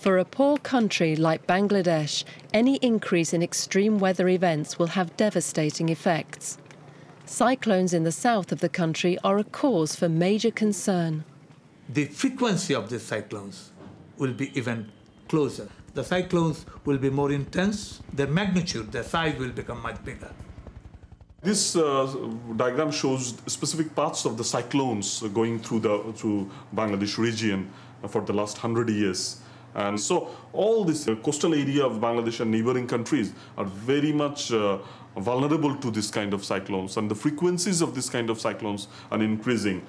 For a poor country like Bangladesh, any increase in extreme weather events will have devastating effects. Cyclones in the south of the country are a cause for major concern. The frequency of the cyclones will be even closer. The cyclones will be more intense, their magnitude, their size will become much bigger. This uh, diagram shows specific parts of the cyclones going through the through Bangladesh region for the last hundred years. And so all this uh, coastal area of Bangladesh and neighboring countries are very much uh, vulnerable to this kind of cyclones, and the frequencies of this kind of cyclones are increasing.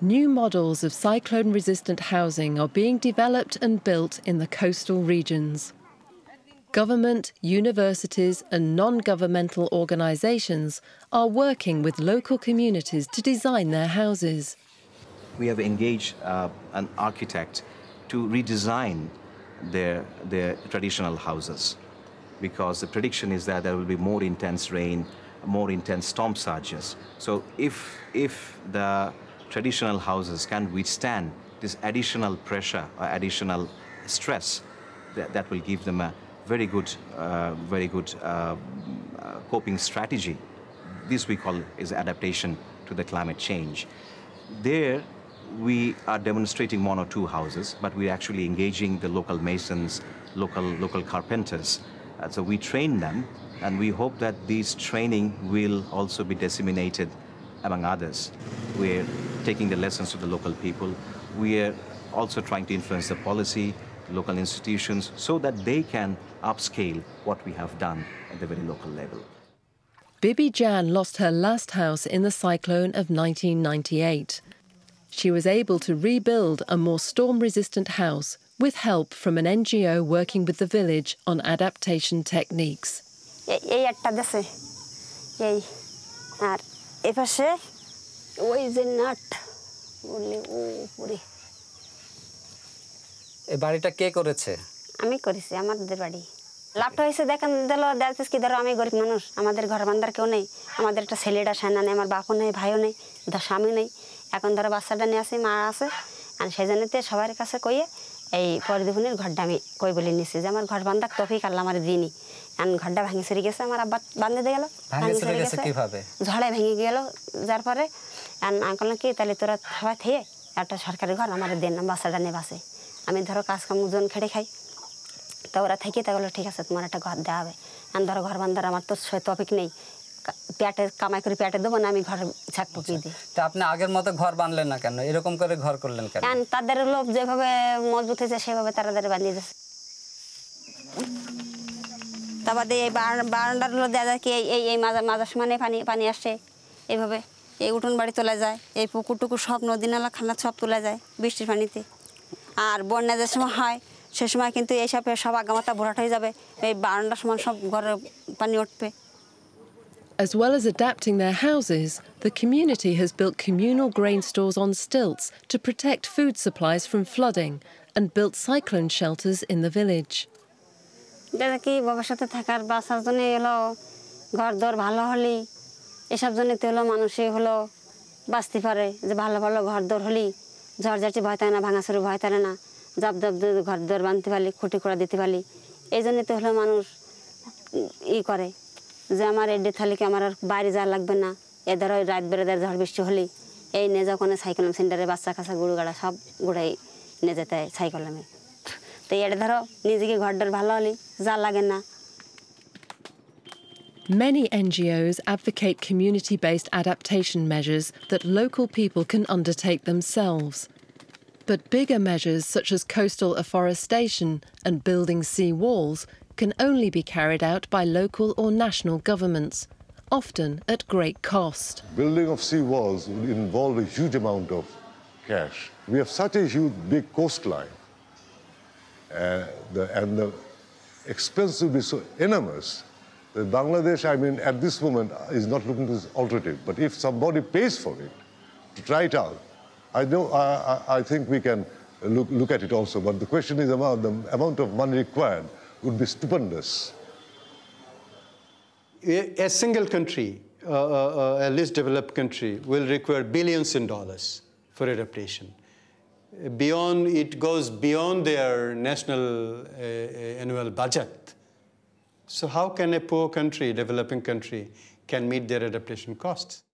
New models of cyclone resistant housing are being developed and built in the coastal regions. Government, universities, and non governmental organisations are working with local communities to design their houses. We have engaged uh, an architect to redesign their, their traditional houses because the prediction is that there will be more intense rain, more intense storm surges. So, if, if the traditional houses can withstand this additional pressure or additional stress, that, that will give them a very good, uh, very good uh, uh, coping strategy. This we call is adaptation to the climate change. There, we are demonstrating one or two houses, but we're actually engaging the local masons, local local carpenters. Uh, so we train them, and we hope that this training will also be disseminated among others. We're taking the lessons to the local people. We're also trying to influence the policy, local institutions, so that they can upscale what we have done at the very local level. Bibi Jan lost her last house in the cyclone of 1998 She was able to rebuild a more storm resistant house with help from an NGO working with the village on adaptation techniques. এই বাড়িটা কে করেছে আমি করেছি আমাদের বাড়ি লাভটা হয়েছে দেখেন দিল দেখছিস কি ধরো আমি গরিব মানুষ আমাদের ঘর বান্ধার কেউ নেই আমাদের একটা ছেলেটা সেনা নেই আমার বাপও নেই ভাইও নেই ধর স্বামী নেই এখন ধরো বাচ্চাটা নিয়ে আসি মা আছে আর সেই জন্যতে সবার কাছে কইয়ে এই পরিদীপনের ঘরটা আমি কই বলে নিছি যে আমার ঘর বান্ধার তফিক আল্লাহ আমার দিইনি এখন ঘরটা ভাঙি সরে গেছে আমার আব্বা বান্ধে দিয়ে গেল ভাঙি সরে গেছে কীভাবে? ঝড়ে ভেঙে গেল যার পরে আঙ্কল কি তাহলে তোরা সবাই থেকে একটা সরকারি ঘর আমার দেন বাচ্চাটা নিয়ে বাসে। আমি ধরো কাজ কাম জন খেটে খাই। তো ওরা থেকে তাহলে ঠিক আছে তোমার একটা ঘর দেওয়া হবে। আর ধরো ঘর বান্ধার আমার তো সে টপিক নেই। পেটে কামাই করে পেটে দেবো না আমি ঘর ছাক পকিয়ে দিই। তা আপনি আগের মতো ঘর বানলেন না কেন? এরকম করে ঘর করলেন কেন? কারণ তাদের লোভ যেভাবে মজবুত হয়েছে সেভাবে তারা তাদের বানিয়ে দিচ্ছে তারপর এই বারান্ডার হলো দেওয়া যায় কি এই এই মাজা মাজার সমানে পানি পানি আসছে এইভাবে এই উঠোন বাড়ি তোলা যায় এই পুকুর টুকুর সব নদী নালা খানা সব তোলা যায় বৃষ্টির পানিতে। আর বন্যা যে সময় হয় সে সময় কিন্তু এইসব সব আগামাতা ভরাট হয়ে যাবে এই বারান্দার সময় সব ঘরে পানি উঠবে। As well as adapting their houses, the community has built communal grain stores on stilts to protect food supplies from flooding and built cyclone shelters in the village. যেটা কি ভবিষ্যতে থাকার বাসার জন্য হলো ঘর দর ভালো হলেই এসব জন্যতে হলো মানুষই হলো বাঁচতে পারে যে ভালো ভালো ঘর দর হলেই ঝড় ঝাড়ছি ভয় থাকে না ভাঙাচুরি ভয় থাকে না জাপ জাপ ঘর দর বাঁধতে পারি খুঁটি করা দিতে পারি এই জন্যতে হলো মানুষ ই করে যে আমার এডে থালে কি আমার আর বাইরে যাওয়া লাগবে না এ ধরো রাত বেড়ে ঝড় বৃষ্টি হলেই এই নে যখন সাইকেল সেন্টারে বাচ্চা কাছা গুড়ু গাড়া সব গুড়াই নিয়ে যেতে হয় সাইকেলে তো এটা ধরো নিজেকে ঘর ডর ভালো হলে যা লাগে না Many NGOs advocate community based adaptation measures that local people can undertake themselves. But bigger measures such as coastal afforestation and building sea walls can only be carried out by local or national governments, often at great cost. Building of sea walls would involve a huge amount of cash. We have such a huge, big coastline, uh, the, and the expense would be so enormous that Bangladesh, I mean, at this moment is not looking to this alternative. But if somebody pays for it to try it out, I know, I, I think we can look, look at it also. But the question is about the amount of money required would be stupendous. A, single country, uh, uh, a least developed country, will require billions in dollars for adaptation. beyond it goes beyond their national uh, annual budget. So how can a poor country, developing country, can meet their adaptation costs?